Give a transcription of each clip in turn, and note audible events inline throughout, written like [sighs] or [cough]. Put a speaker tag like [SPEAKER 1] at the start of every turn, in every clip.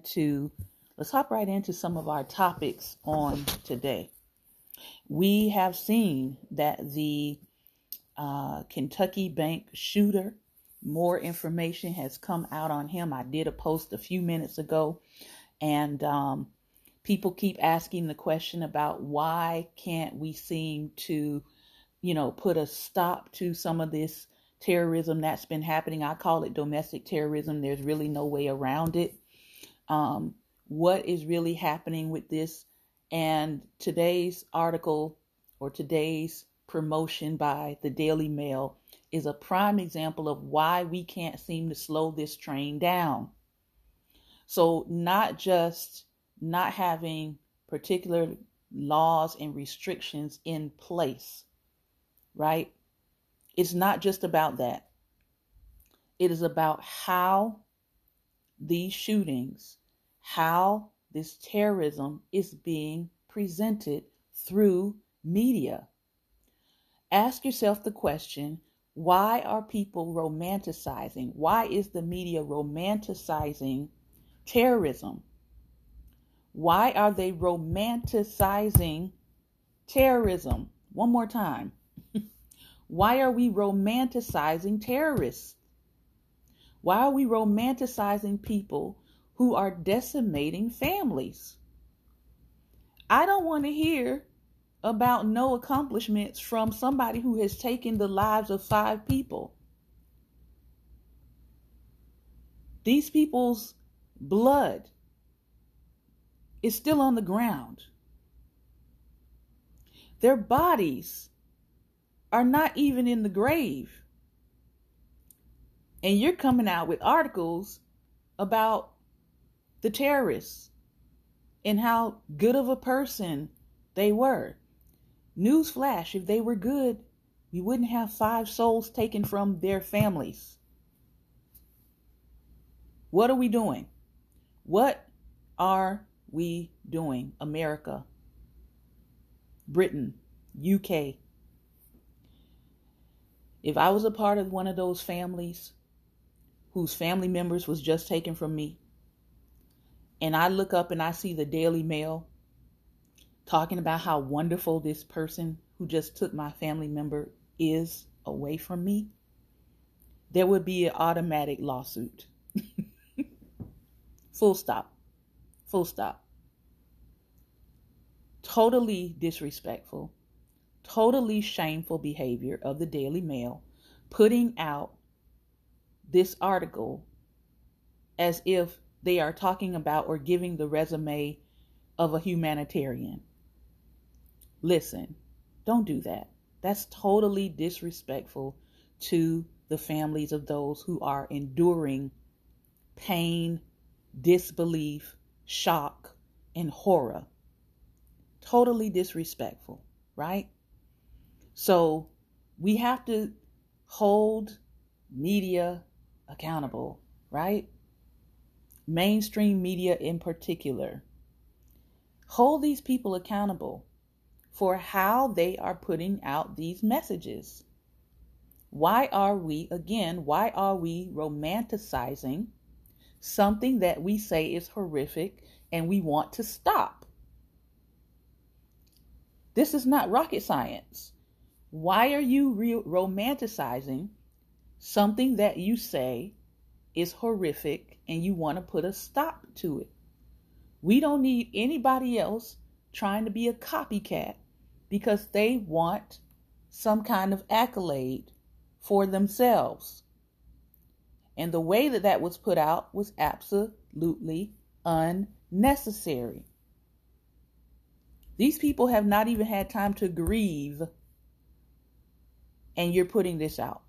[SPEAKER 1] to let's hop right into some of our topics on today. We have seen that the uh, Kentucky bank shooter, more information has come out on him. I did a post a few minutes ago, and um, people keep asking the question about why can't we seem to, you know, put a stop to some of this terrorism that's been happening. I call it domestic terrorism. There's really no way around it. Um, what is really happening with this? And today's article or today's promotion by the Daily Mail is a prime example of why we can't seem to slow this train down. So, not just not having particular laws and restrictions in place, right? It's not just about that. It is about how these shootings, how this terrorism is being presented through media. Ask yourself the question why are people romanticizing? Why is the media romanticizing terrorism? Why are they romanticizing terrorism? One more time. [laughs] Why are we romanticizing terrorists? Why are we romanticizing people who are decimating families? I don't want to hear about no accomplishments from somebody who has taken the lives of five people. These people's blood is still on the ground. Their bodies are not even in the grave. And you're coming out with articles about the terrorists and how good of a person they were. Newsflash if they were good, we wouldn't have five souls taken from their families. What are we doing? What are we doing? America, Britain, UK, if I was a part of one of those families whose family members was just taken from me, and I look up and I see the Daily Mail talking about how wonderful this person who just took my family member is away from me, there would be an automatic lawsuit. [laughs] Full stop. Full stop. Totally disrespectful totally shameful behavior of the Daily Mail putting out this article as if they are talking about or giving the resume of a humanitarian. Listen, don't do that. That's totally disrespectful to the families of those who are enduring pain, disbelief, shock, and horror. Totally disrespectful, right? So we have to hold media accountable, right? Mainstream media in particular. Hold these people accountable for how they are putting out these messages. Why are we, again, why are we romanticizing something that we say is horrific and we want to stop? This is not rocket science. Why are you re- romanticizing something that you say is horrific and you want to put a stop to it? We don't need anybody else trying to be a copycat because they want some kind of accolade for themselves. And the way that that was put out was absolutely unnecessary. These people have not even had time to grieve and you're putting this out.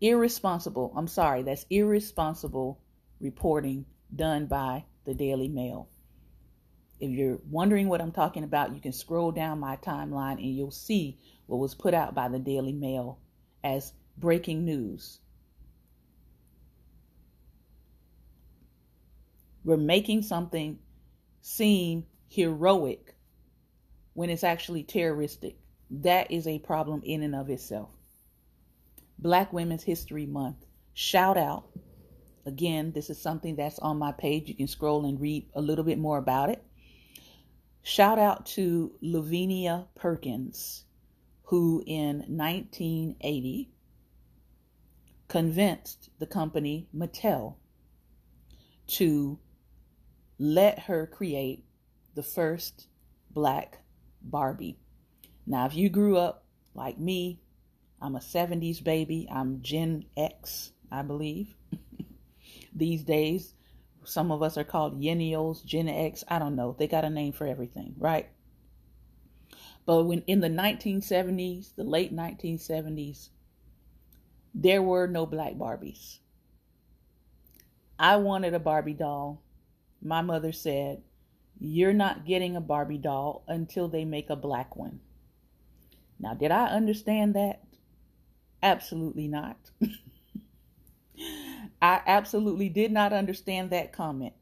[SPEAKER 1] Irresponsible. I'm sorry, that's irresponsible reporting done by the Daily Mail. If you're wondering what I'm talking about, you can scroll down my timeline and you'll see what was put out by the Daily Mail as breaking news. We're making something seem heroic when it's actually terroristic. That is a problem in and of itself. Black Women's History Month. Shout out Again, this is something that's on my page. You can scroll and read a little bit more about it. Shout out to Lavinia Perkins, who in 1980 convinced the company Mattel to let her create the first black Barbie. Now, if you grew up like me, I'm a 70s baby, I'm Gen X, I believe. [laughs] These days, some of us are called Xennials, Gen X, I don't know. They got a name for everything, right? But when in the 1970s, the late 1970s, there were no black Barbies. I wanted a Barbie doll. My mother said, You're not getting a Barbie doll until they make a black one. Now, did I understand that? Absolutely not. [laughs] I absolutely did not understand that comment.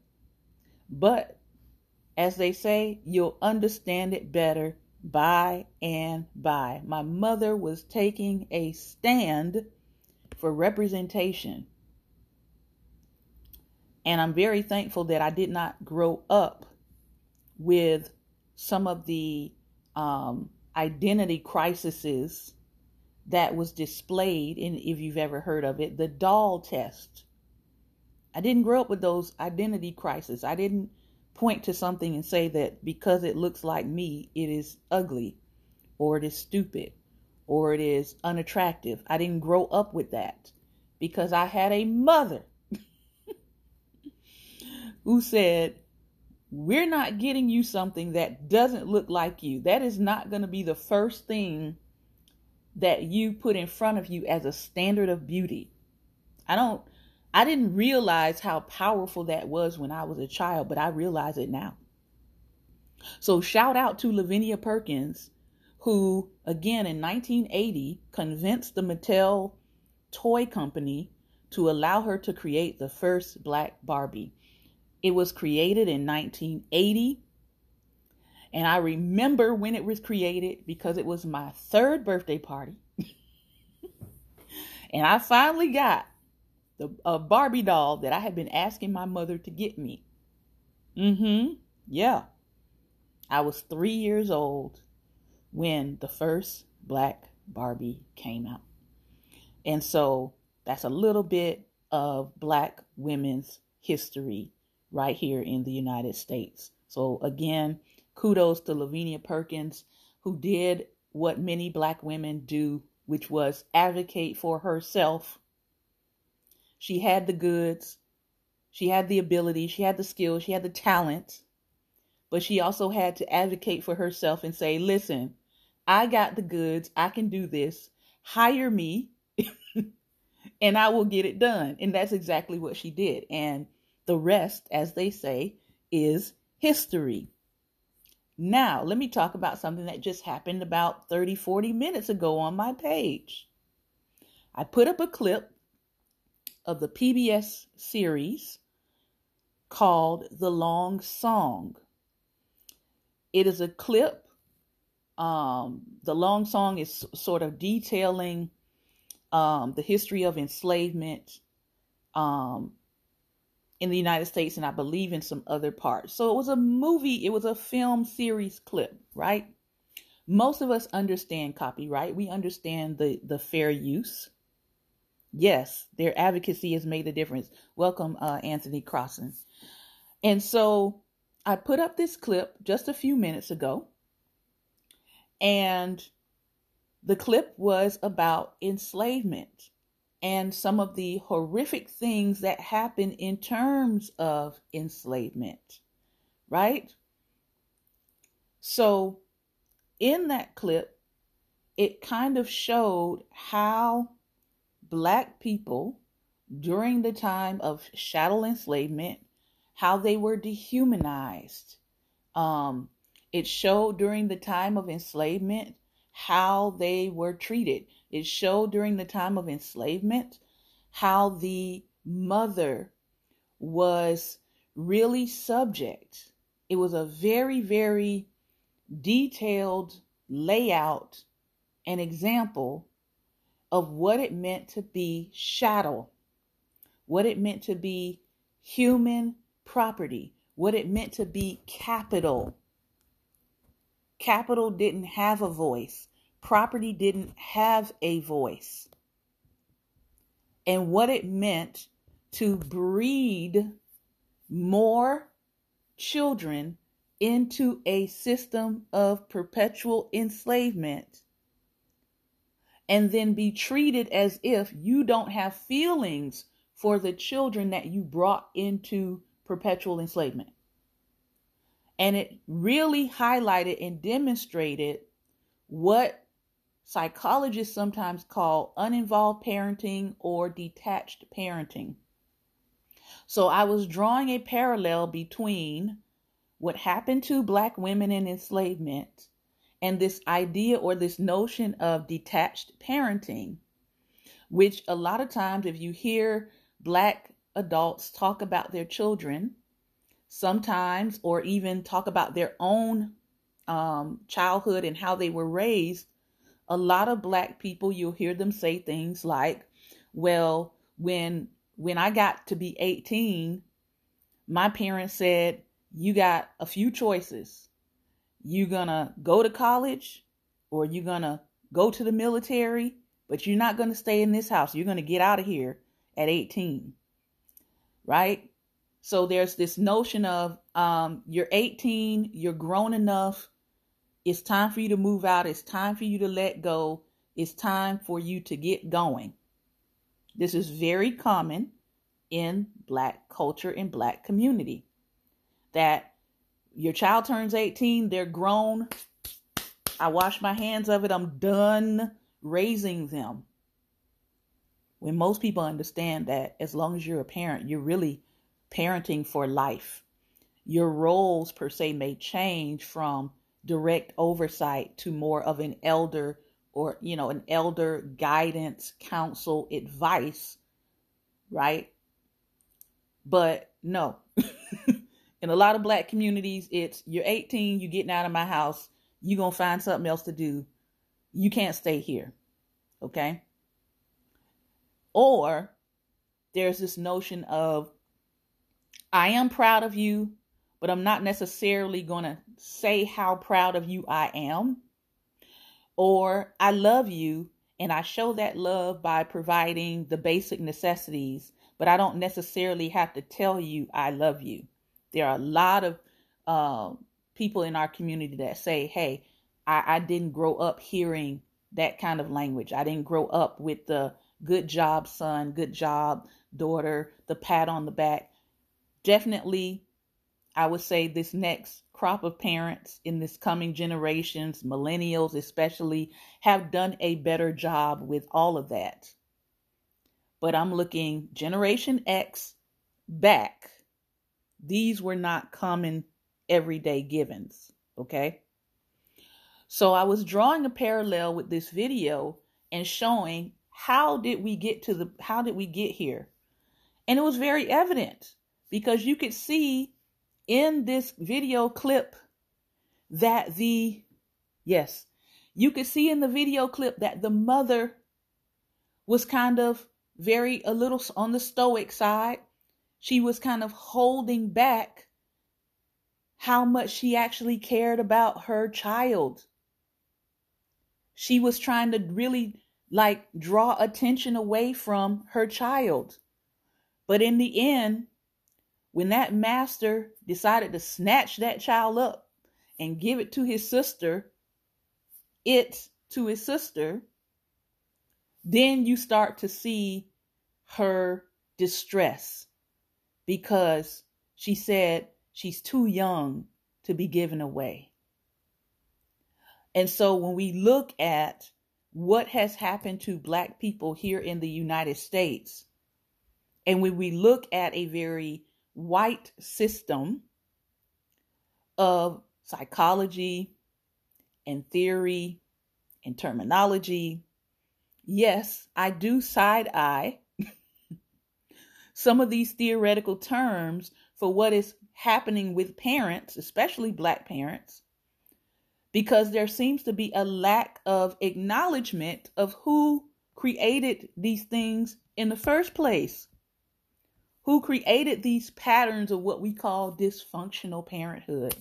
[SPEAKER 1] But as they say, you'll understand it better by and by. My mother was taking a stand for representation. And I'm very thankful that I did not grow up with some of the um, identity crises that was displayed in, if you've ever heard of it, the doll test. I didn't grow up with those identity crises. I didn't point to something and say that because it looks like me, it is ugly or it is stupid or it is unattractive. I didn't grow up with that because I had a mother [laughs] who said, We're not getting you something that doesn't look like you. That is not going to be the first thing that you put in front of you as a standard of beauty. I don't, I didn't realize how powerful that was when I was a child, but I realize it now. So shout out to Lavinia Perkins who, again in 1980, convinced the Mattel toy company to allow her to create the first black Barbie. It was created in 1980. And I remember when it was created because it was my third birthday party. [laughs] and I finally got the a Barbie doll that I had been asking my mother to get me. Mm-hmm. Yeah. I was three years old when the first Black Barbie came out. And so that's a little bit of Black women's history right here in the United States. So, again, kudos to Lavinia Perkins, who did what many Black women do, which was advocate for herself. She had the goods, she had the ability, she had the skill, she had the talent, but she also had to advocate for herself and say, listen, I got the goods. I can do this. Hire me [laughs] and I will get it done. And that's exactly what she did. And the rest, as they say, is history. Now, let me talk about something that just happened about 30, 40 minutes ago on my page. I put up a clip of the PBS series called The Long Song. It is a clip um, the long song is sort of detailing um, the history of enslavement um, in the United States and I believe in some other parts. So it was a movie, it was a film series clip, right? Most of us understand copyright. We understand the, the fair use. Yes, their advocacy has made a difference. Welcome, uh, Anthony Crossan. And so I put up this clip just a few minutes ago and the clip was about enslavement and some of the horrific things that happen in terms of enslavement, right? So, in that clip, it kind of showed how black people during the time of chattel enslavement, how they were dehumanized, um, it showed during the time of enslavement how they were treated. It showed during the time of enslavement how the mother was really subject. It was a very, very detailed layout and example of what it meant to be chattel, what it meant to be human property, what it meant to be capital. Capital didn't have a voice, property didn't have a voice. And what it meant to breed more children into a system of perpetual enslavement and then be treated as if you don't have feelings for the children that you brought into perpetual enslavement. And it really highlighted and demonstrated what psychologists sometimes call uninvolved parenting or detached parenting. So I was drawing a parallel between what happened to black women in enslavement and this idea or this notion of detached parenting, which a lot of times, if you hear black adults talk about their children, sometimes, or even talk about their own um, childhood and how they were raised, a lot of black people, you'll hear them say things like, well, when when I got to be 18, my parents said, you got a few choices. You're going to go to college or you're going to go to the military, but you're not to stay in this house. You're to get out of here at 18. Right? So there's this notion of um, you're 18, you're grown enough. It's time for you to move out. It's time for you to let go. It's time for you to get going. This is very common in black culture and black community. That your child turns 18, they're grown. I wash my hands of it. I'm done raising them. When most people understand that as long as you're a parent, you're really parenting for life. Your roles per se may change from direct oversight to more of an elder or you know an elder guidance counsel advice right? But no. [laughs] In a lot of black communities it's you're 18 you're getting out of my house. You're gonna find something else to do. You can't stay here. Okay? Or there's this notion of i am proud of you but i'm not necessarily gonna say how proud of you i am or I love you and I show that love by providing the basic necessities, but I don't necessarily have to tell you I love you. There are a lot of uh, people in our community that say, hey, I, I didn't grow up hearing that kind of language. I didn't grow up with the good job, son, good job, daughter, the pat on the back. Definitely, I would say this next crop of parents in this coming generations, millennials especially, have done a better job with all of that. But I'm looking Generation X back. These were not common everyday givens, okay? So I was drawing a parallel with this video and showing how did we get to the how did we get here? And it was very evident because you could see in this video clip that the, yes, you could see in the video clip that the mother was kind of very, a little on the stoic side. She was kind of holding back how much she actually cared about her child. She was trying to really like draw attention away from her child. But in the end, when that master decided to snatch that child up and give it to his sister, it to his sister, then you start to see her distress because she said she's too young to be given away. And so when we look at what has happened to Black people here in the United States, and when we look at a very white system of psychology and theory and terminology. Yes, I do side eye [laughs] some of these theoretical terms for what is happening with parents, especially black parents, because there seems to be a lack of acknowledgement of who created these things in the first place. Who created these patterns of what we call dysfunctional parenthood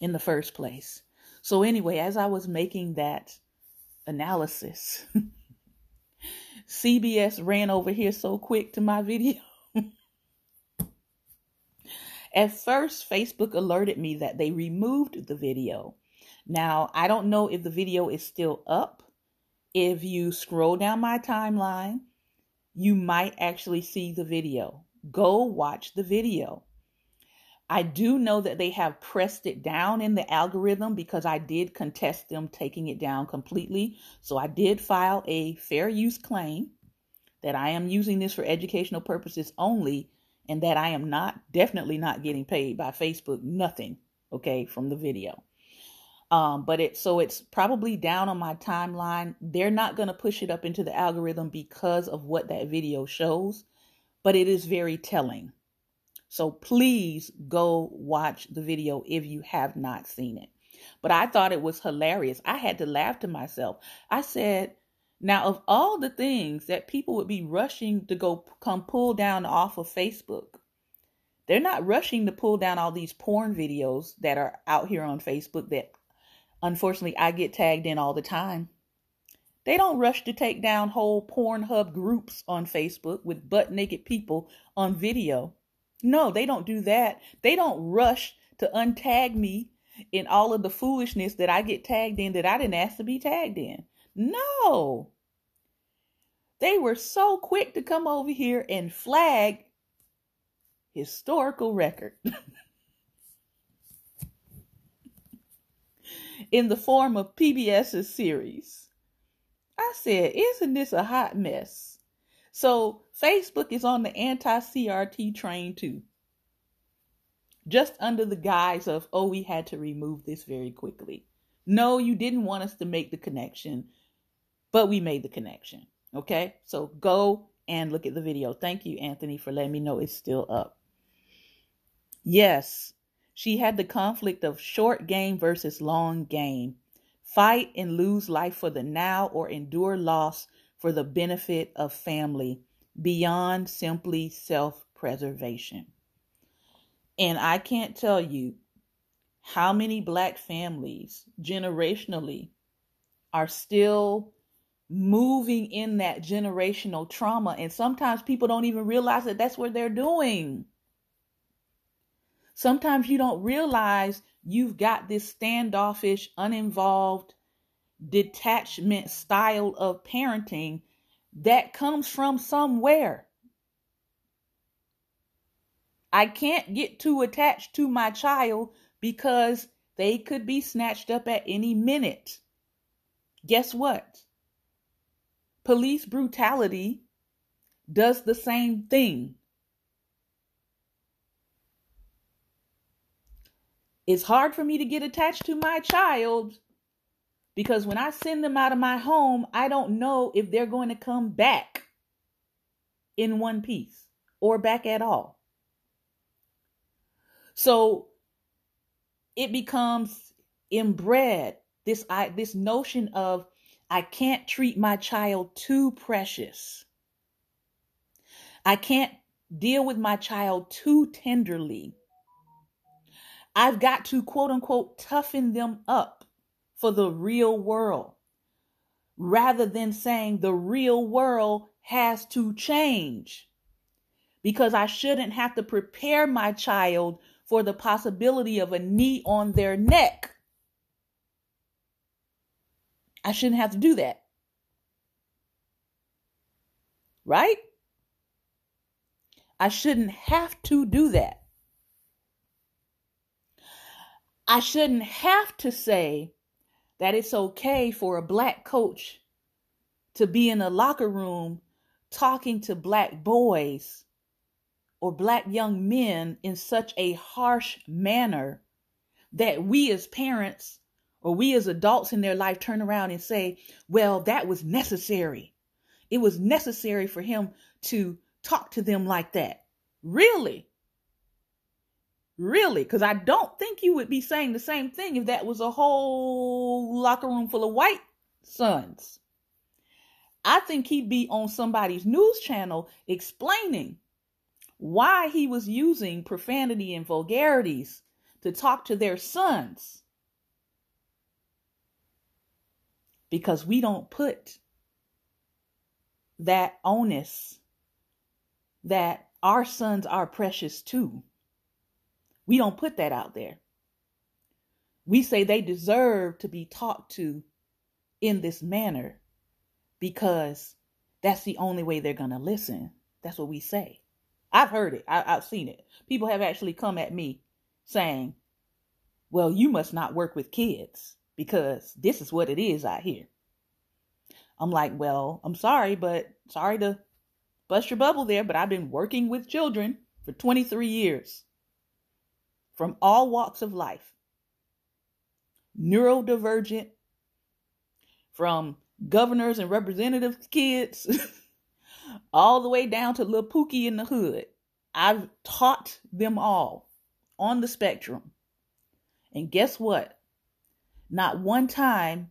[SPEAKER 1] in the first place. So, anyway, as I was making that analysis, [laughs] CBS ran over here so quick to my video. [laughs] At first, Facebook alerted me that they removed the video. Now, I don't know if the video is still up. If you scroll down my timeline, you might actually see the video. Go watch the video. I do know that they have pressed it down in the algorithm because I did contest them taking it down completely. So I did file a fair use claim that I am using this for educational purposes only and that I am not definitely not getting paid by Facebook nothing, okay, from the video. Um, but it so it's probably down on my timeline. They're not going to push it up into the algorithm because of what that video shows, but it is very telling. So please go watch the video if you have not seen it. But I thought it was hilarious. I had to laugh to myself. I said, now of all the things that people would be rushing to go come pull down off of Facebook, they're not rushing to pull down all these porn videos that are out here on Facebook that unfortunately I get tagged in all the time. They don't rush to take down whole Pornhub groups on Facebook with butt naked people on video. No, they don't do that. They don't rush to untag me in all of the foolishness that I get tagged in that I didn't ask to be tagged in. No. They were so quick to come over here and flag historical record [laughs] in the form of PBS's series. I said, Isn't this a hot mess? So Facebook is on the anti CRT train too. Just under the guise of, oh, we had to remove this very quickly. No, you didn't want us to make the connection, but we made the connection. Okay, so go and look at the video. Thank you, Anthony, for letting me know it's still up. Yes, she had the conflict of short game versus long game. Fight and lose life for the now or endure loss for the benefit of family beyond simply self preservation. And I can't tell you how many black families generationally are still moving in that generational trauma. And sometimes people don't even realize that that's what they're doing. Sometimes you don't realize you've got this standoffish, uninvolved, detachment style of parenting that comes from somewhere. I can't get too attached to my child because they could be snatched up at any minute. Guess what? Police brutality does the same thing. It's hard for me to get attached to my child because when I send them out of my home, I don't know if they're going to come back in one piece or back at all. So it becomes inbred this I, this notion of I can't treat my child too precious. I can't deal with my child too tenderly. I've got to quote unquote toughen them up for the real world rather than saying the real world has to change because I shouldn't have to prepare my child for the possibility of a knee on their neck. I shouldn't have to do that. Right? I shouldn't have to do that. I shouldn't have to say that it's okay for a black coach to be in a locker room talking to black boys or black young men in such a harsh manner that we as parents or we as adults in their life turn around and say, well, that was necessary. It was necessary for him to talk to them like that. Really? Really? Because I don't think you would be saying the same thing if that was a whole locker room full of white sons. I think he'd be on somebody's news channel explaining why he was using profanity and vulgarities to talk to their sons. Because we don't put that onus that our sons are precious too. We don't put that out there. We say they deserve to be talked to in this manner because that's the only way they're going to listen. That's what we say. I've heard it, I, have seen it. People have actually come at me saying, Well, you must not work with kids because this is what it is out here. I'm like, Well, I'm sorry, but sorry to bust your bubble there, but I've been working with children for 23 years from all walks of life neurodivergent, from governors and representatives' kids, [laughs] all the way down to little Pookie in the hood. I've taught them all on the spectrum. And guess what? Not one time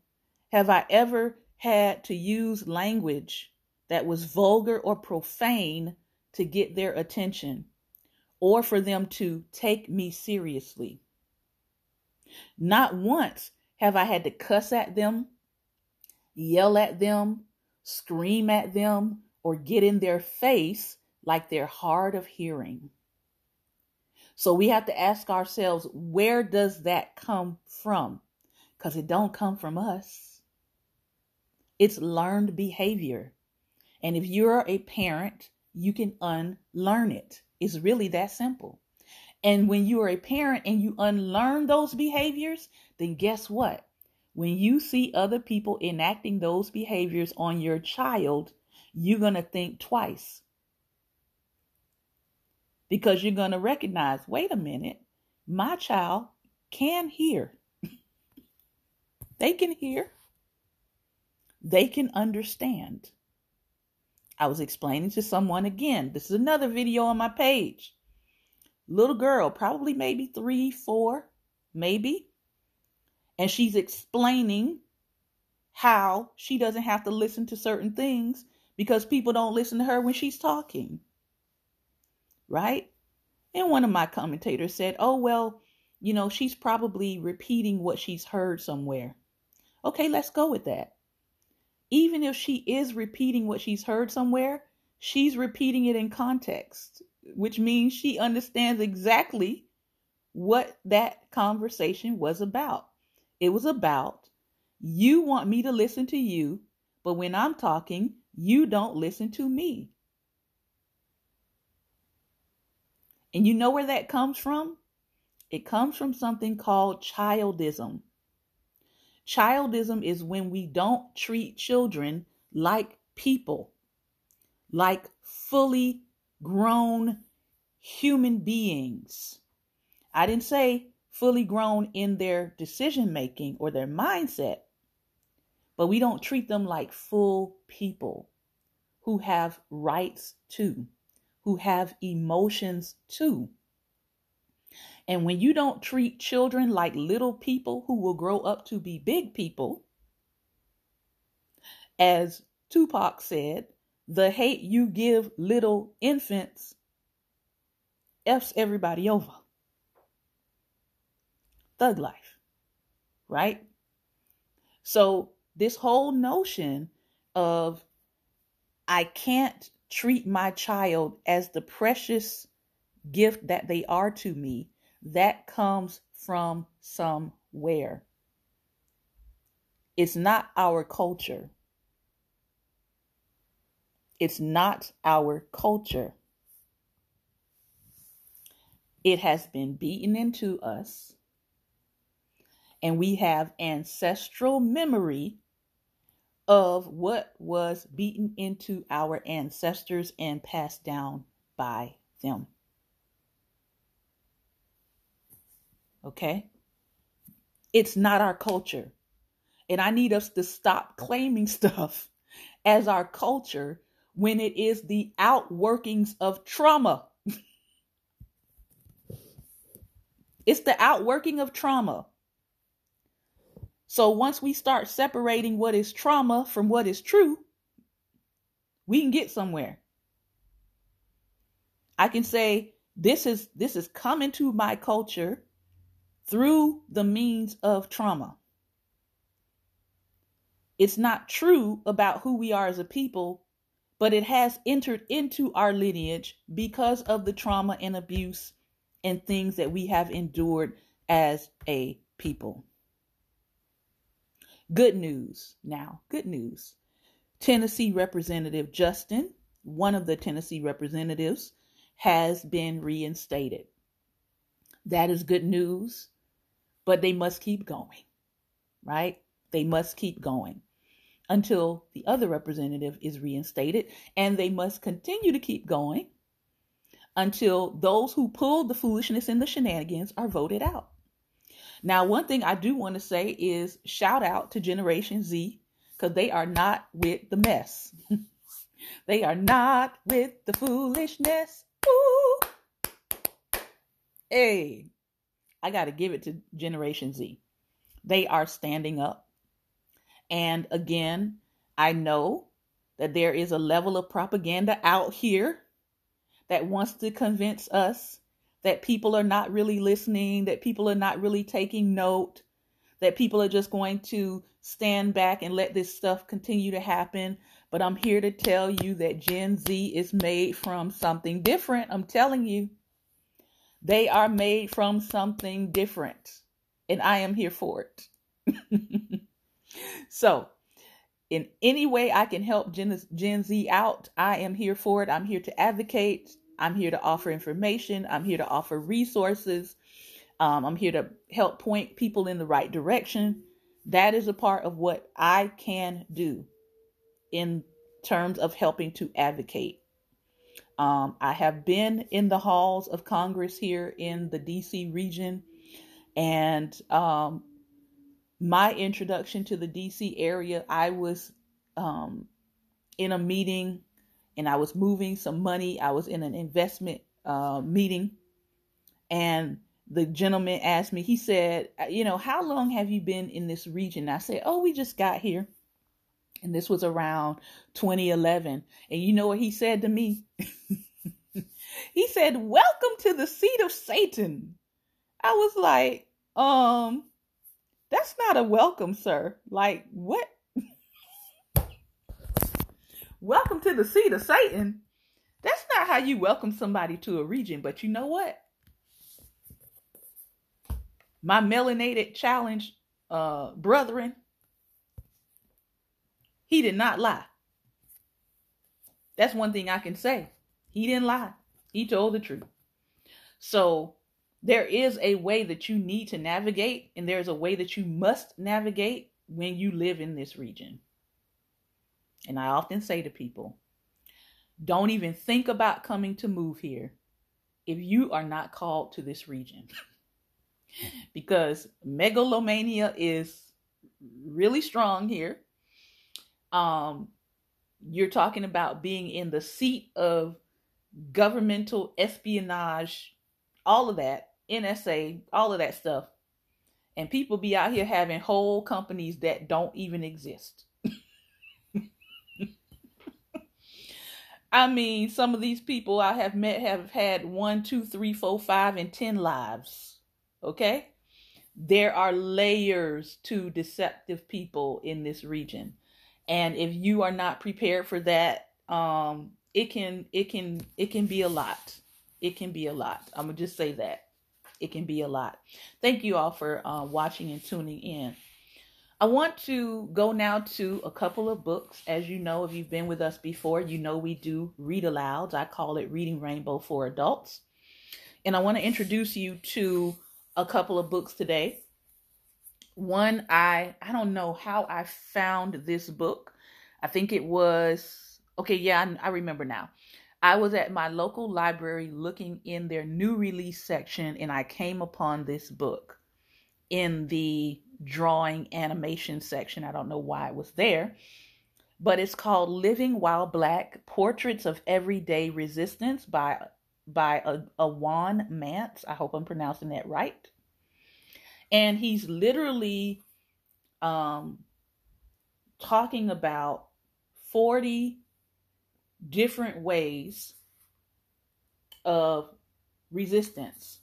[SPEAKER 1] have I ever had to use language that was vulgar or profane to get their attention or for them to take me seriously. Not once have I had to cuss at them, yell at them, scream at them, or get in their face like they're hard of hearing. So we have to ask ourselves, where does that come from? Because it don't come from us. It's learned behavior. And if you're a parent, you can unlearn it. It's really that simple. And when you are a parent and you unlearn those behaviors, then guess what? When you see other people enacting those behaviors on your child, you're going to think twice. Because you're going to recognize wait a minute, my child can hear. [laughs] they can hear. They can understand. I was explaining to someone again. This is another video on my page. Little girl, probably maybe three, four, maybe. And she's explaining how she doesn't have to listen to certain things because people don't listen to her when she's talking. Right? And one of my commentators said, oh, well, you know, she's probably repeating what she's heard somewhere. Okay, let's go with that even if she is repeating what she's heard somewhere, she's repeating it in context, which means she understands exactly what that conversation was about. It was about you want me to listen to you, but when I'm talking, you don't listen to me. And you know where that comes from? It comes from something called childism. Childism is when we don't treat children like people, like fully grown human beings. I didn't say fully grown in their decision making or their mindset, but we don't treat them like full people who have rights too, who have emotions too. And when you don't treat children like little people who will grow up to be big people, as Tupac said, the hate you give little infants F's everybody over. Thug life, right? So, this whole notion of I can't treat my child as the precious gift that they are to me that comes from somewhere. It's not our culture. It's not our culture. It has been beaten into us, and we have ancestral memory of what was beaten into our ancestors and passed down by them. Okay? It's not our culture. And I need us to stop claiming [laughs] stuff as our culture when it is the outworkings of trauma. [laughs] it's the outworking of trauma. So once we start separating what is trauma from what is true, we can get somewhere. I can say this is this is come into my culture through the means of trauma. It's not true about who we are as a people, but it has entered into our lineage because of the trauma and abuse and things that we have endured as a people. Good news now, good news. Tennessee Representative Justin, one of the Tennessee representatives, has been reinstated. That is good news, but they must keep going, right? They must keep going until the other representative is reinstated, and they must continue to keep going until those who pulled the foolishness and the shenanigans are voted out. Now, one thing I do want to say is shout out to Generation Z because they are not with the mess. [laughs] they are not with the foolishness. Ooh. Hey, I got to give it to Generation Z. They are standing up. And again, I know that there is a level of propaganda out here that wants to convince us that people are not really listening, that people are not really taking note, that people are just going to stand back and let this stuff continue to happen. But I'm here to tell you that Gen Z is made from something different. I'm telling you, they are made from something different. And I am here for it. [laughs] so, in any way I can help Gen, Z out, I am here for it. I'm here to advocate. I'm here to offer information. I'm here to offer resources. Um, I'm here to help point people in the right direction. That is a part of what I can do in terms of helping to advocate. Um, I have been in the halls of Congress here in the DC region, and um, my introduction to the DC area, I was um, in a meeting and I was moving some money. I was in an investment uh, meeting, and the gentleman asked me, he said, uh, You know, how long have you been in this region? I said, Oh, we just got here. And this was around 2011. And you know what he said to me? [laughs] he said, Welcome to the seat of Satan. I was like, um, that's not a welcome, sir. Like, what? [laughs] welcome to the seat of Satan. That's not how you welcome somebody to a region. But you know what? My melanated challenge, uh, brethren, he did not lie. That's one thing I can say. He didn't lie. He told the truth. So there is a way that you need to navigate, and there's a way that you must navigate when you live in this region. And I often say to people, don't even think about coming to move here if you are not called to this region. [laughs] because megalomania is really strong here. Um, you're talking about being in the seat of governmental espionage, all of that. NSA, all of that stuff. And people be out here having whole companies that don't even exist. I mean, some of these people I have met have had one, two, three, four, five, and ten lives. Okay? There are layers to deceptive people in this region. And if you are not prepared for that, um, it can it can it can be a lot. It can be a lot. I'm gonna just say that it can be a lot. Thank you all for uh, watching and tuning in. I want to go now to a couple of books. As you know, if you've been with us before, you know we do read alouds. I call it Reading Rainbow for Adults. And I want to introduce you to a couple of books today. One, I I don't know how I found this book. I think it was okay. Yeah, I, I remember now. I was at my local library looking in their new release section and I came upon this book in the drawing animation section. I don't know why it was there, but it's called Living While Black Portraits of Everyday Resistance by by a, Ajuan Mance. I hope I'm pronouncing that right. And he's literally um, talking about 40 different ways of resistance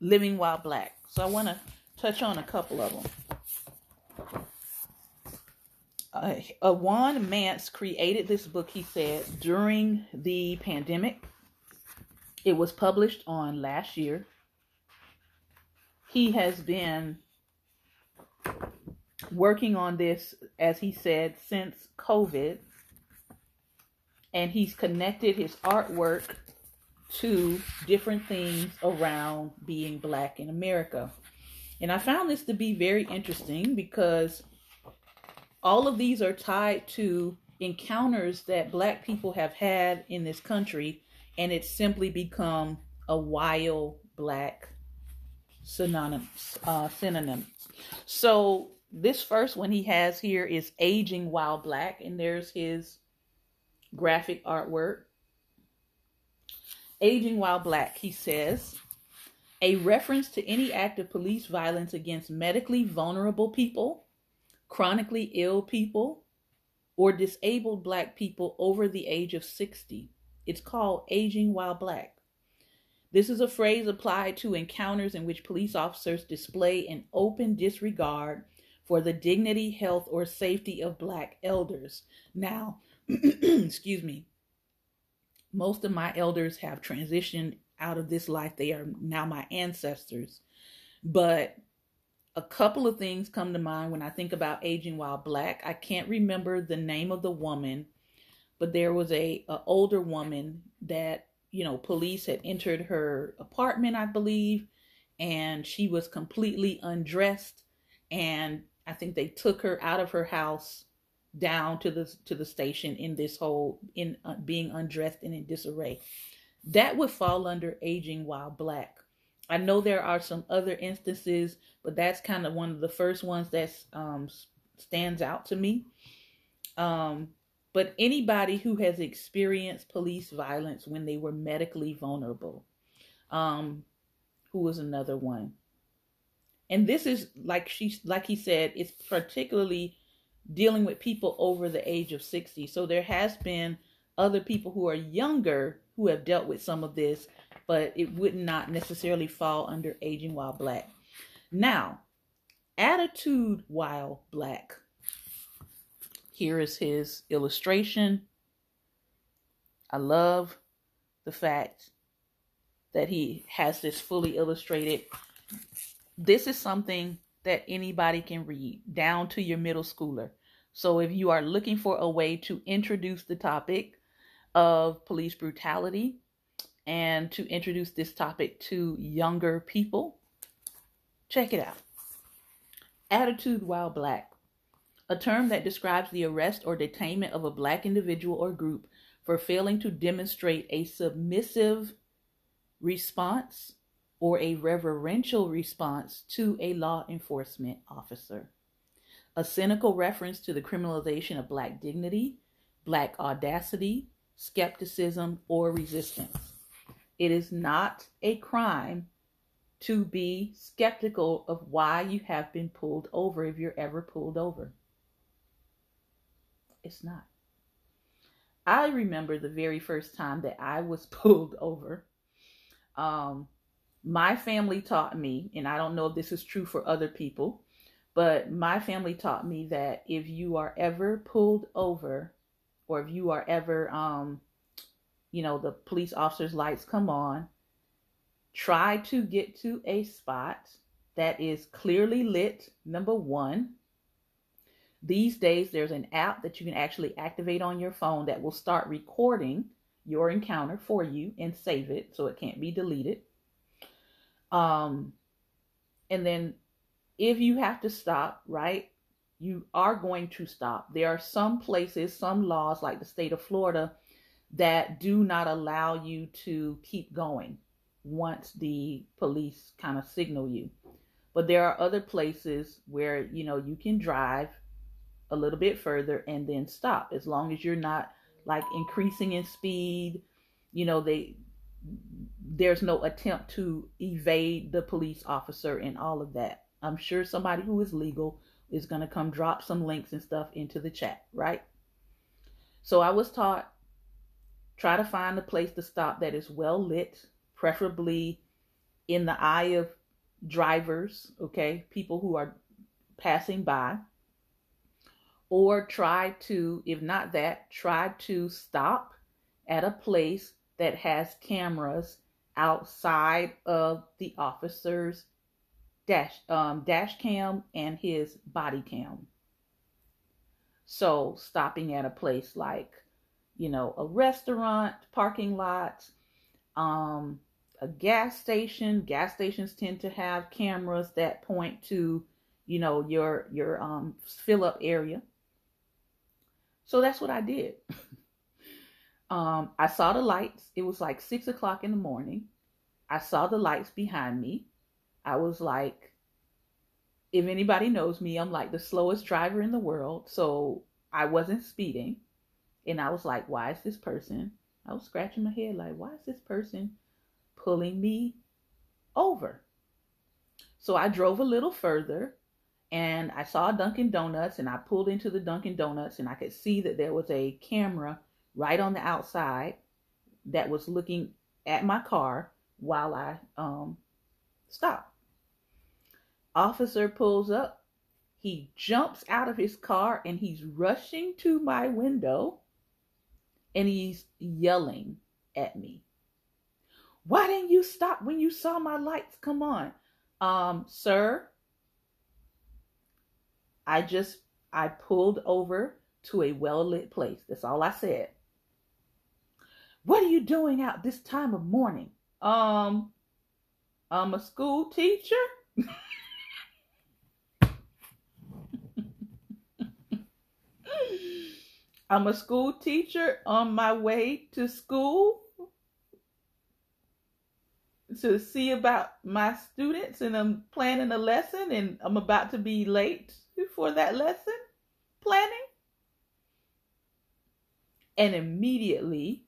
[SPEAKER 1] living while black. So I want to touch on a couple of them. Uh, Juan Mance created this book, he said, during the pandemic. It was published on last year. He has been working on this, as he said, since COVID. And he's connected his artwork to different things around being black in America. And I found this to be very interesting because all of these are tied to encounters that black people have had in this country, and it's simply become a wild black synonym. Uh, synonym. So this first one he has here is aging while black, and there's his graphic artwork. Aging while black, he says, a reference to any act of police violence against medically vulnerable people, chronically ill people, or disabled black people over the age of 60. It's called aging while black. This is a phrase applied to encounters in which police officers display an open disregard for the dignity, health, or safety of black elders. Now, [clears throat] excuse me, most of my elders have transitioned out of this life. They are now my ancestors. But a couple of things come to mind when I think about aging while black. I can't remember the name of the woman, but there was a, a older woman that you know police had entered her apartment, I believe, and she was completely undressed, and I think they took her out of her house down to the to the station in this whole in uh, being undressed and in disarray. That would fall under aging while black. I know there are some other instances, but that's kind of one of the first ones that um, stands out to me. Um, but anybody who has experienced police violence when they were medically vulnerable, um, who was another one. And this is like she, like he said, it's particularly dealing with people over the age of 60. So there has been other people who are younger who have dealt with some of this, but it would not necessarily fall under aging while black. Now, attitude while black. Here is his illustration. I love the fact that he has this fully illustrated. This is something that anybody can read, down to your middle schooler. So if you are looking for a way to introduce the topic of police brutality and to introduce this topic to younger people, check it out. Attitude while black, a term that describes the arrest or detainment of a black individual or group for failing to demonstrate a submissive response or a reverential response to a law enforcement officer. A cynical reference to the criminalization of Black dignity, Black audacity, skepticism, or resistance. It is not a crime to be skeptical of why you have been pulled over if you're ever pulled over. It's not. I remember the very first time that I was [laughs] pulled over. Um, my family taught me, and I don't know if this is true for other people, but my family taught me that if you are ever pulled over, or if you are ever, um, you know, the police officer's lights come on, try to get to a spot that is clearly lit, number one. These days, there's an app that you can actually activate on your phone that will start recording your encounter for you and save it so it can't be deleted. Um, and then if you have to stop, right, you are going to stop. There are some places, some laws, like the state of Florida, that do not allow you to keep going once the police kind of signal you. But there are other places where, you know, you can drive a little bit further and then stop as long as you're not like increasing in speed. You know, they there's no attempt to evade the police officer and all of that. I'm sure somebody who is legal is going to come drop some links and stuff into the chat, right? So I was taught try to find a place to stop that is well lit, preferably in the eye of drivers, okay, people who are passing by. Or try to, if not that, try to stop at a place that has cameras outside of the officer's dash um, dash cam and his body cam. So stopping at a place like, you know, a restaurant, parking lot, um, a gas station. Gas stations tend to have cameras that point to, you know, your your um, fill up area. So that's what I did. [laughs] um, I saw the lights. It was like six o'clock in the morning. I saw the lights behind me. I was like, if anybody knows me, I'm like the slowest driver in the world. So I wasn't speeding. And I was like, why is this person? I was scratching my head like, why is this person pulling me over? So I drove a little further and I saw Dunkin' Donuts and I pulled into the Dunkin' Donuts and I could see that there was a camera right on the outside that was looking at my car while I um, stopped. Officer pulls up. He jumps out of his car and he's rushing to my window and he's yelling at me. Why didn't you stop when you saw my lights come on? Um, sir, I just I pulled over to a well-lit place. That's all I said. What are you doing out this time of morning? Um, I'm a school teacher. [laughs] I'm a school teacher on my way to school to see about my students and I'm planning a lesson and I'm about to be late for that lesson planning. And immediately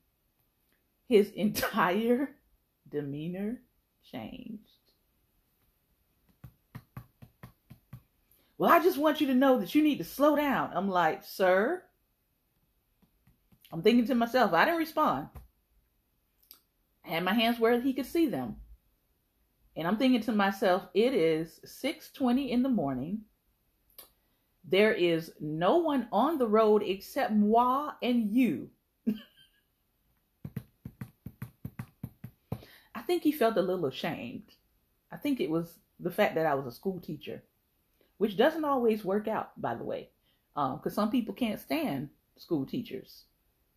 [SPEAKER 1] his [laughs] entire demeanor changed. Well, I just want you to know that you need to slow down. I'm like, sir, I'm thinking to myself, I didn't respond. I had my hands where he could see them. And I'm thinking to myself, it is 6:20 in the morning. There is no one on the road except moi and you. I think he felt a little ashamed. I think it was the fact that I was a school teacher, which doesn't always work out, by the way, because um, some people can't stand school teachers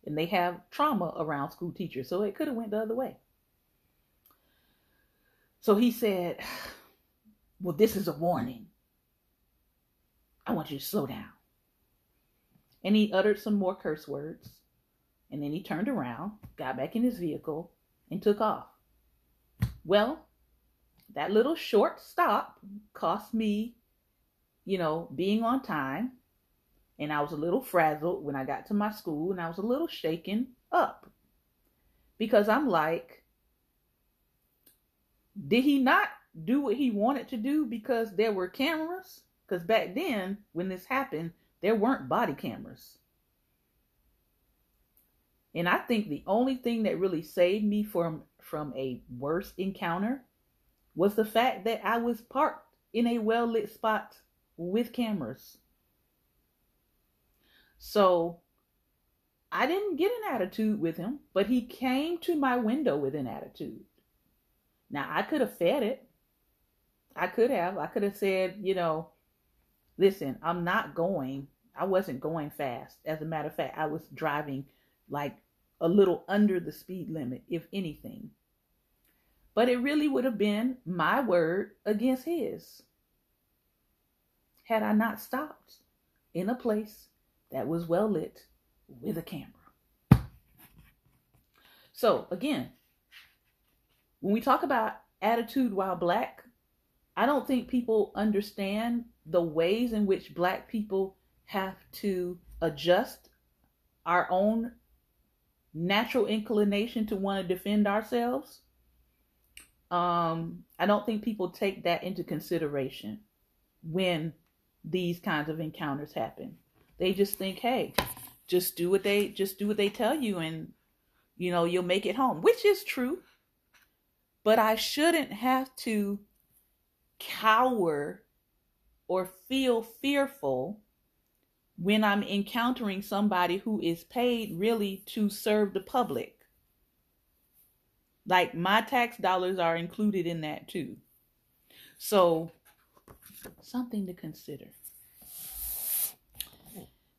[SPEAKER 1] and they have trauma around school teachers. So it could have went the other way. So he said, [sighs] "Well, this is a warning. I want you to slow down." And he uttered some more curse words. And then he turned around, got back in his vehicle, and took off. Well, that little short stop cost me, you know, being on time and I was a little frazzled when I got to my school and I was a little shaken up because I'm like, did he not do what he wanted to do because there were cameras? Because back then, when this happened, there weren't body cameras. And I think the only thing that really saved me from from a worse encounter was the fact that I was parked in a well lit spot with cameras. So I didn't get an attitude with him, but he came to my window with an attitude. Now I could have fed it. I could have. I could have said, you know, listen, I'm not going. I wasn't going fast. As a matter of fact, I was driving like a little under the speed limit, if anything. But it really would have been my word against his had I not stopped in a place that was well lit with a camera. So, again, when we talk about attitude while black, I don't think people understand the ways in which black people have to adjust our own natural inclination to want to defend ourselves. Um, I don't think people take that into consideration when these kinds of encounters happen. They just think, hey, just do what they just do what they tell you and you know, you'll make it home, which is true. But I shouldn't have to cower or feel fearful when I'm encountering somebody who is paid really to serve the public. Like my tax dollars are included in that too. So, something to consider.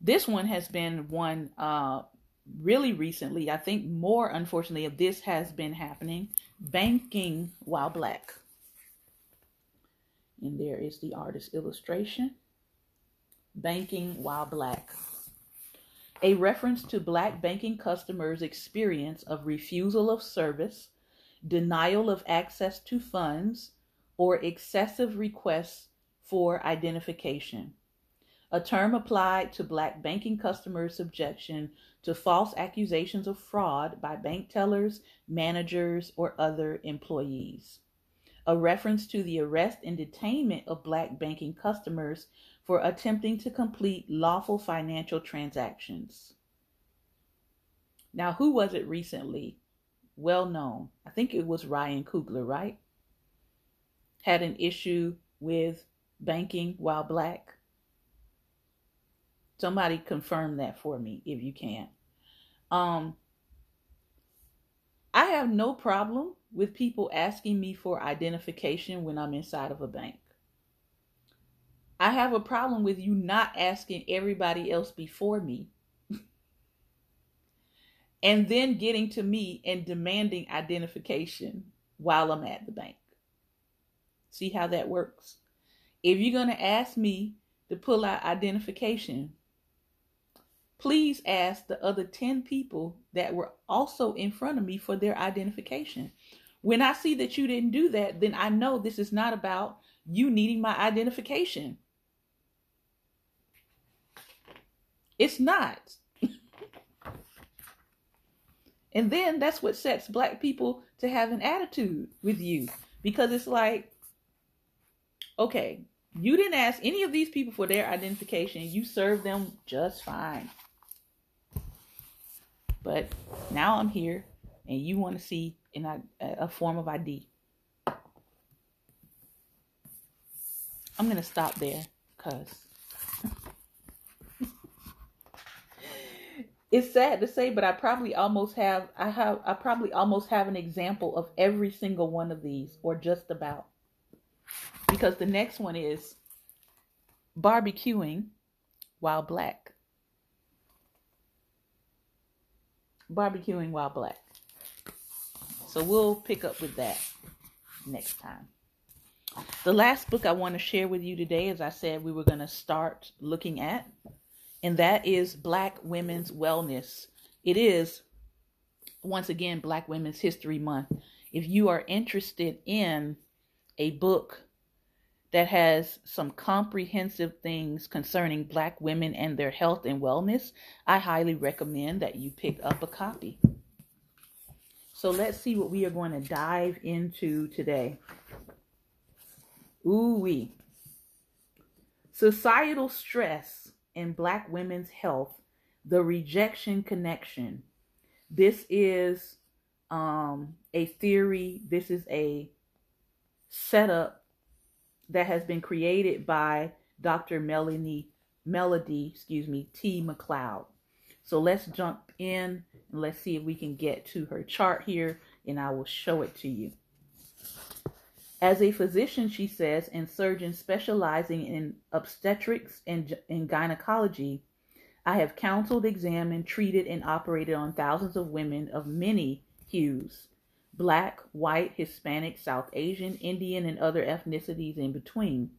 [SPEAKER 1] This one has been one uh, really recently. I think more, unfortunately, of this has been happening. Banking while black. And there is the artist illustration. Banking while black. A reference to black banking customers' experience of refusal of service, denial of access to funds, or excessive requests for identification a term applied to black banking customers' subjection to false accusations of fraud by bank tellers, managers, or other employees. A reference to the arrest and detainment of black banking customers for attempting to complete lawful financial transactions. Now, who was it recently? Well known. I think it was Ryan Coogler, right? Had an issue with banking while black. Somebody confirm that for me if you can. Um, I have no problem with people asking me for identification when I'm inside of a bank. I have a problem with you not asking everybody else before me [laughs] and then getting to me and demanding identification while I'm at the bank. See how that works? If you're going to ask me to pull out identification, please ask the other 10 people that were also in front of me for their identification. When I see that you didn't do that, then I know this is not about you needing my identification. It's not. [laughs] and then that's what sets black people to have an attitude with you because it's like, okay, you didn't ask any of these people for their identification. You served them just fine. But now I'm here and you want to see in a, a form of ID. I'm going to stop there because [laughs] it's sad to say, but I probably almost have I have I probably almost have an example of every single one of these or just about. Because the next one is barbecuing while black. Barbecuing while black. So we'll pick up with that next time. The last book I want to share with you today, as I said, we were going to start looking at, and that is Black Women's Wellness. It is, once again, Black Women's History Month. If you are interested in a book that has some comprehensive things concerning Black women and their health and wellness, I highly recommend that you pick up a copy. So let's see what we are going to dive into today. Ooh wee. Societal stress in Black women's health, the rejection connection. This is um, a theory, this is a setup that has been created by Dr. Melanie Melody, excuse me, T. McCloud. So let's jump in and let's see if we can get to her chart here and I will show it to you. As a physician, she says, and surgeon specializing in obstetrics and, and gynecology, I have counseled, examined, treated, and operated on thousands of women of many hues black, white, Hispanic, South Asian, Indian, and other ethnicities in between.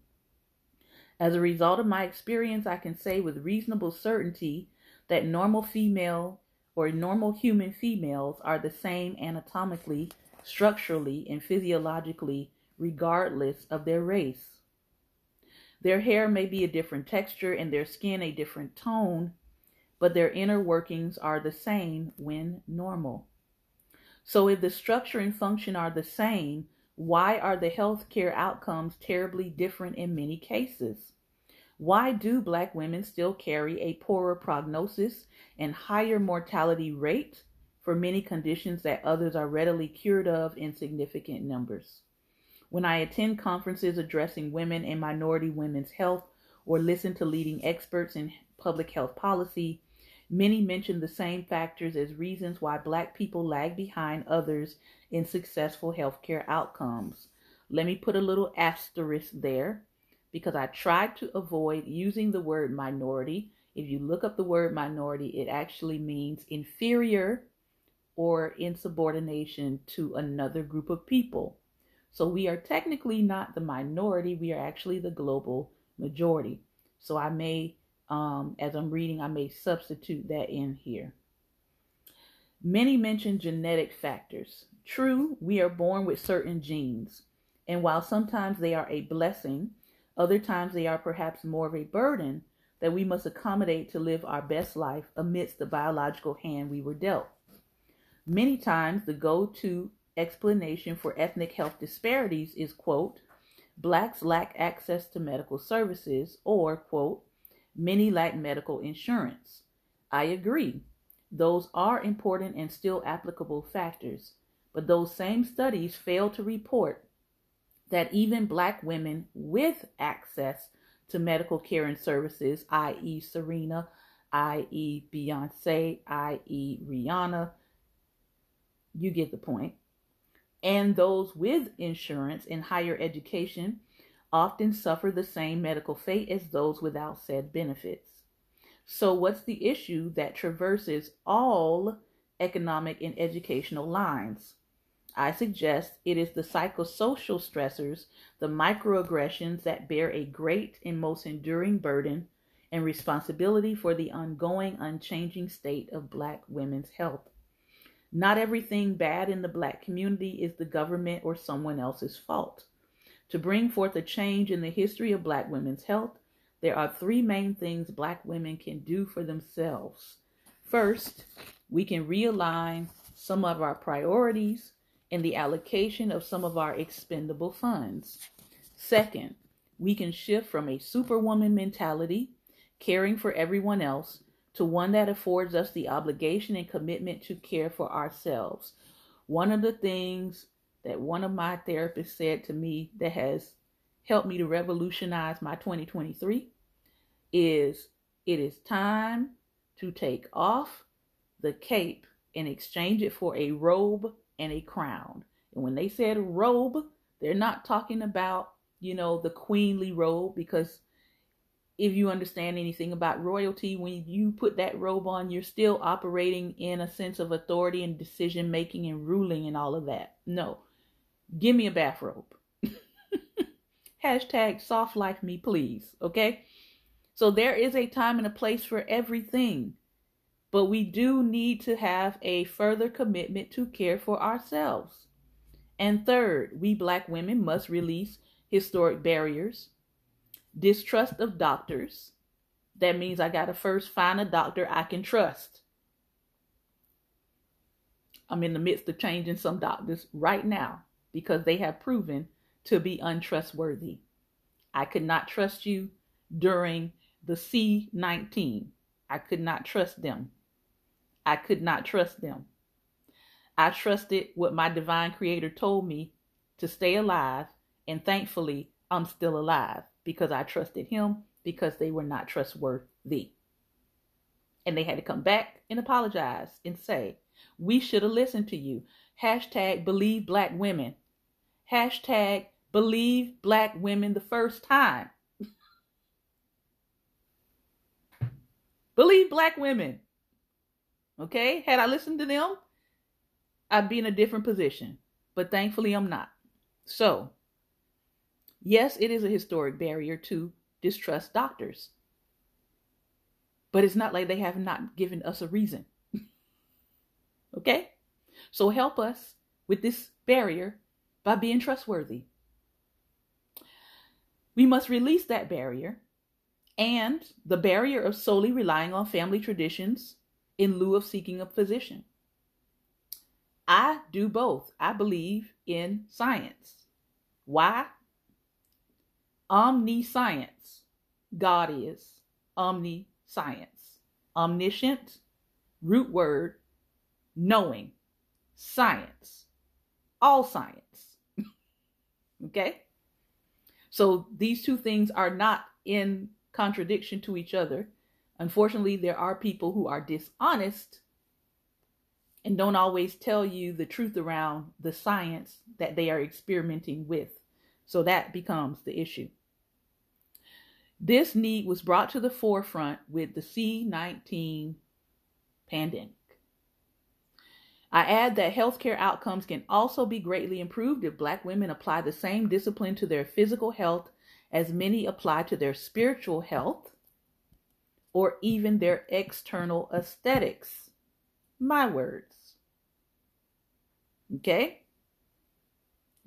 [SPEAKER 1] As a result of my experience, I can say with reasonable certainty that normal female or normal human females are the same anatomically, structurally, and physiologically, regardless of their race. Their hair may be a different texture and their skin a different tone, but their inner workings are the same when normal. So if the structure and function are the same, why are the healthcare outcomes terribly different in many cases? Why do black women still carry a poorer prognosis and higher mortality rate for many conditions that others are readily cured of in significant numbers. When I attend conferences addressing women and minority women's health or listen to leading experts in public health policy, many mention the same factors as reasons why Black people lag behind others in successful healthcare outcomes. Let me put a little asterisk there because I tried to avoid using the word minority. If you look up the word minority, it actually means inferior or insubordination to another group of people. So we are technically not the minority, we are actually the global majority. So I may, um, as I'm reading, I may substitute that in here. Many mention genetic factors. True, we are born with certain genes, and while sometimes they are a blessing, other times they are perhaps more of a burden that we must accommodate to live our best life amidst the biological hand we were dealt. Many times the go to explanation for ethnic health disparities is, quote, blacks lack access to medical services, or, quote, many lack medical insurance. I agree. Those are important and still applicable factors, but those same studies fail to report that even black women with access to medical care and services, i.e., Serena, i.e., Beyonce, i.e., Rihanna, you get the point, and those with insurance in higher education often suffer the same medical fate as those without said benefits. So, what's the issue that traverses all economic and educational lines? I suggest it is the psychosocial stressors, the microaggressions that bear a great and most enduring burden and responsibility for the ongoing, unchanging state of Black women's health. Not everything bad in the Black community is the government or someone else's fault. To bring forth a change in the history of Black women's health, there are three main things Black women can do for themselves. First, we can realign some of our priorities in the allocation of some of our expendable funds. Second, we can shift from a superwoman mentality, caring for everyone else, to one that affords us the obligation and commitment to care for ourselves. One of the things that one of my therapists said to me that has helped me to revolutionize my 2023 is it is time to take off the cape and exchange it for a robe and a crown. And when they said robe, they're not talking about, you know, the queenly robe because if you understand anything about royalty, when you put that robe on, you're still operating in a sense of authority and decision making and ruling and all of that. No, give me a bathrobe. [laughs] Hashtag soft life me, please. Okay. So there is a time and a place for everything. But we do need to have a further commitment to care for ourselves. And third, we black women must release historic barriers, distrust of doctors. That means I got to first find a doctor I can trust. I'm in the midst of changing some doctors right now because they have proven to be untrustworthy. I could not trust you during the C19. I could not trust them. I could not trust them. I trusted what my divine creator told me to stay alive, and thankfully, I'm still alive because I trusted him because they were not trustworthy. And they had to come back and apologize and say, We should have listened to you. Hashtag believe black women. Hashtag believe black women the first time. [laughs] believe black women. Okay? Had I listened to them, I'd be in a different position. But thankfully, I'm not. So, yes, it is a historic barrier to distrust doctors. But it's not like they have not given us a reason. [laughs] okay? So, help us with this barrier by being trustworthy. We must release that barrier and the barrier of solely relying on family traditions in lieu of seeking a physician. I do both. I believe in science. Why? Omniscience. God is omniscience. Omniscient, root word, knowing, science, all science. Okay? So these two things are not in contradiction to each other. Unfortunately, there are people who are dishonest and don't always tell you the truth around the science that they are experimenting with. So that becomes the issue. This need was brought to the forefront with the C19 pandemic. I add that healthcare outcomes can also be greatly improved if Black women apply the same discipline to their physical health as many apply to their spiritual health or even their external aesthetics. My words. Okay?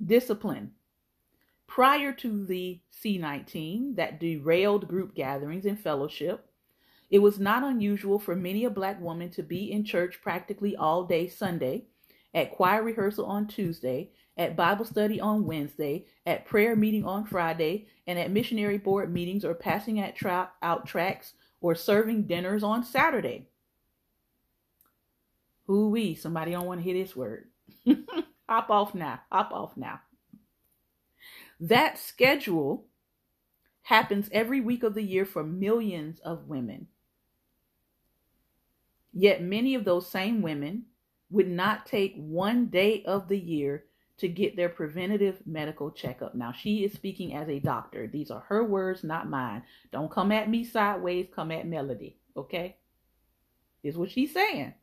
[SPEAKER 1] Discipline. Prior to the C19 that derailed group gatherings and fellowship, it was not unusual for many a black woman to be in church practically all day Sunday, at choir rehearsal on Tuesday, at Bible study on Wednesday, at prayer meeting on Friday, and at missionary board meetings or passing tra- out tracts or serving dinners on Saturday. Who we? Somebody don't want to hear this word. [laughs] hop off now. Hop off now. That schedule happens every week of the year for millions of women. Yet many of those same women would not take one day of the year to get their preventative medical checkup. Now, she is speaking as a doctor. These are her words, not mine. Don't come at me sideways, come at Melody, okay? Is what she's saying.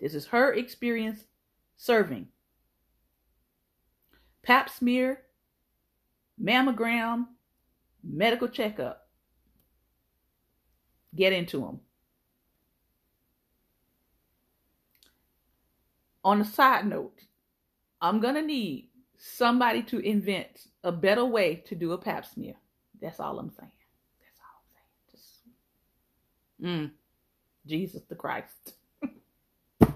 [SPEAKER 1] This is her experience serving. Pap smear, mammogram, medical checkup. Get into them. On a side note, I'm to need somebody to invent a better way to do a pap smear. That's all I'm saying. That's all I'm saying. Just, mm, Jesus the Christ. [laughs]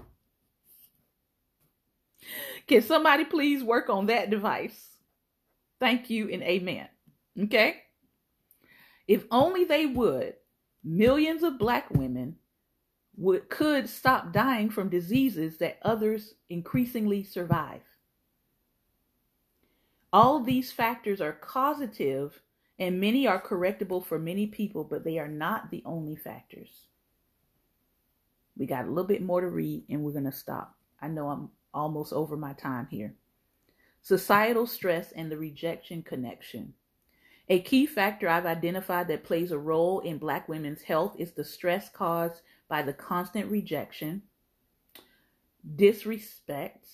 [SPEAKER 1] Can somebody please work on that device? Thank you and amen. Okay? If only they would, millions of black women would could stop dying from diseases that others increasingly survive. All these factors are causative and many are correctable for many people, but they are not the only factors. We got a little bit more to read and we're going to stop. I know I'm almost over my time here. Societal stress and the rejection connection. A key factor I've identified that plays a role in Black women's health is the stress caused by the constant rejection, disrespect,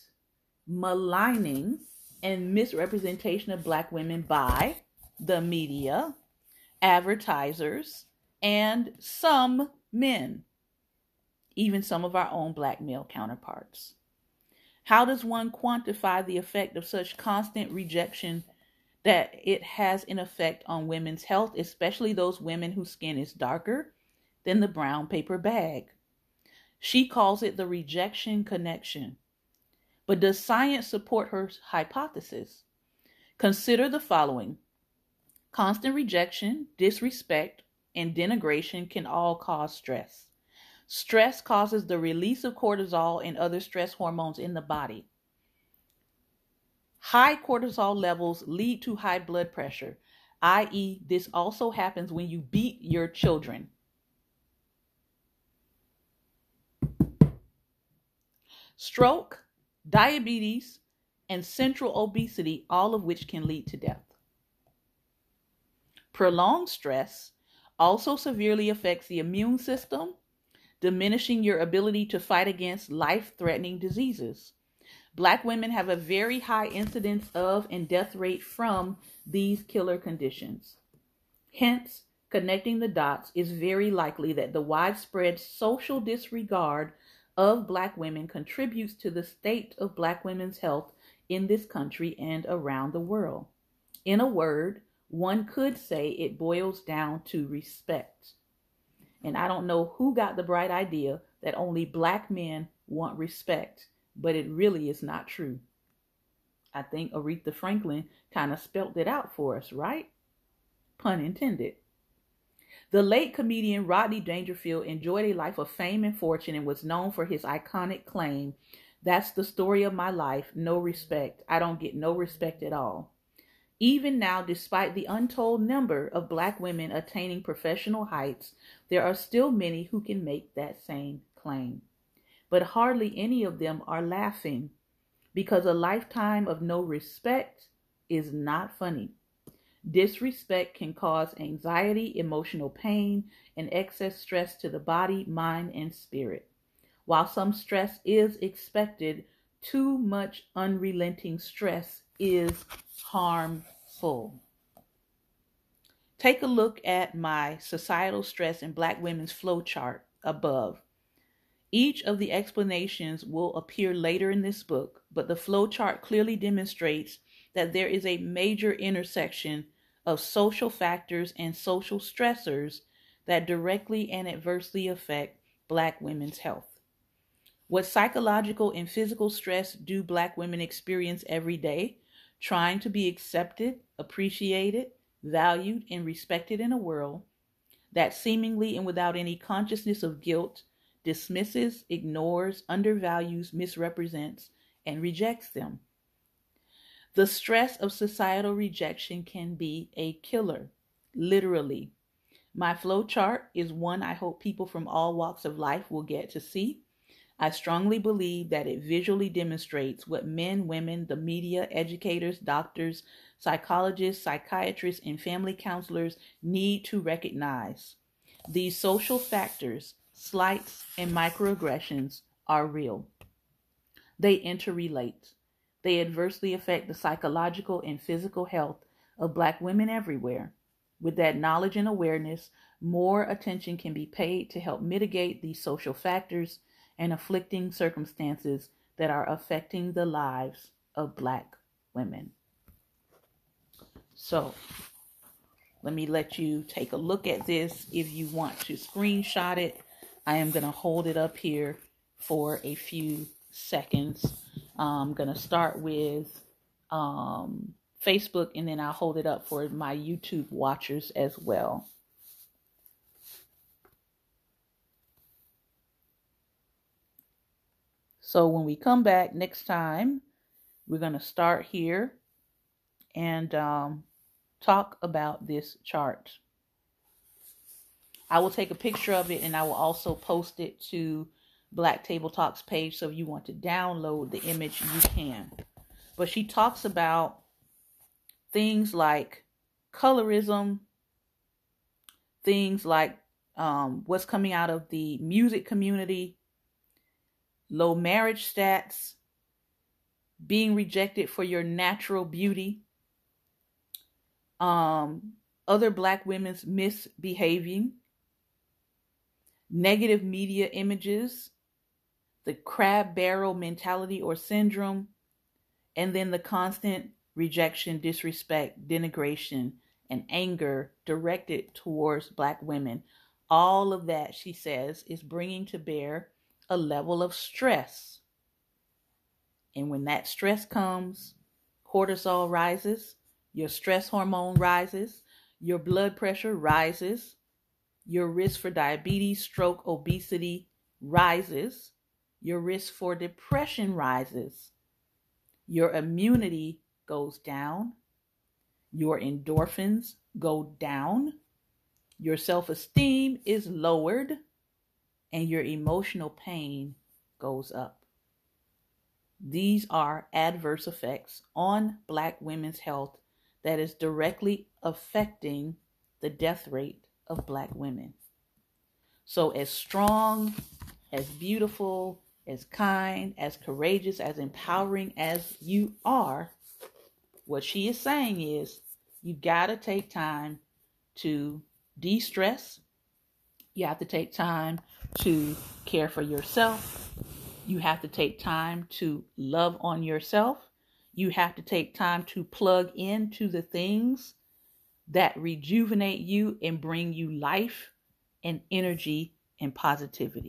[SPEAKER 1] maligning, and misrepresentation of Black women by the media, advertisers, and some men, even some of our own Black male counterparts. How does one quantify the effect of such constant rejection that it has an effect on women's health, especially those women whose skin is darker than the brown paper bag? She calls it the rejection connection. But does science support her hypothesis? Consider the following constant rejection, disrespect, and denigration can all cause stress. Stress causes the release of cortisol and other stress hormones in the body. High cortisol levels lead to high blood pressure, i.e., this also happens when you beat your children. Stroke, diabetes, and central obesity, all of which can lead to death. Prolonged stress also severely affects the immune system diminishing your ability to fight against life threatening diseases. Black women have a very high incidence of and death rate from these killer conditions. Hence, connecting the dots is very likely that the widespread social disregard of black women contributes to the state of black women's health in this country and around the world. In a word, one could say it boils down to respect. And I don't know who got the bright idea that only black men want respect, but it really is not true. I think Aretha Franklin kind of spelt it out for us, right? Pun intended. The late comedian Rodney Dangerfield enjoyed a life of fame and fortune and was known for his iconic claim, That's the story of my life. No respect. I don't get no respect at all. Even now, despite the untold number of black women attaining professional heights, there are still many who can make that same claim. But hardly any of them are laughing because a lifetime of no respect is not funny. Disrespect can cause anxiety, emotional pain, and excess stress to the body, mind, and spirit. While some stress is expected, too much unrelenting stress is harmful. Take a look at my societal stress and black women's flow chart above. Each of the explanations will appear later in this book, but the flow chart clearly demonstrates that there is a major intersection of social factors and social stressors that directly and adversely affect black women's health. What psychological and physical stress do black women experience every day, trying to be accepted, appreciated, valued, and respected in a world that seemingly and without any consciousness of guilt dismisses, ignores, undervalues, misrepresents, and rejects them? The stress of societal rejection can be a killer, literally. My flow chart is one I hope people from all walks of life will get to see. I strongly believe that it visually demonstrates what men, women, the media, educators, doctors, psychologists, psychiatrists, and family counselors need to recognize. These social factors, slights, and microaggressions are real. They interrelate. They adversely affect the psychological and physical health of Black women everywhere. With that knowledge and awareness, more attention can be paid to help mitigate these social factors and afflicting circumstances that are affecting the lives of Black women. So, let me let you take a look at this. If you want to screenshot it, I am going to hold it up here for a few seconds. I'm going to start with um, Facebook and then I'll hold it up for my YouTube watchers as well. So when we come back next time, we're going to start here and um, talk about this chart. I will take a picture of it and I will also post it to Black Table Talks page. So if you want to download the image, you can. But she talks about things like colorism, things like um, what's coming out of the music community, low marriage stats, being rejected for your natural beauty, um, other black women's misbehaving, negative media images, the crab barrel mentality or syndrome, and then the constant rejection, disrespect, denigration, and anger directed towards Black women. All of that, she says, is bringing to bear a level of stress. And when that stress comes, cortisol rises, your stress hormone rises, your blood pressure rises, your risk for diabetes, stroke, obesity rises, your risk for depression rises. Your immunity goes down. Your endorphins go down. Your self esteem is lowered. And your emotional pain goes up. These are adverse effects on Black women's health that is directly affecting the death rate of Black women. So, as strong, as beautiful, as kind, as courageous, as empowering as you are, what she is saying is you got to take time to de stress. You have to take time to care for yourself. You have to take time to love on yourself. You have to take time to plug into the things that rejuvenate you and bring you life and energy and positivity.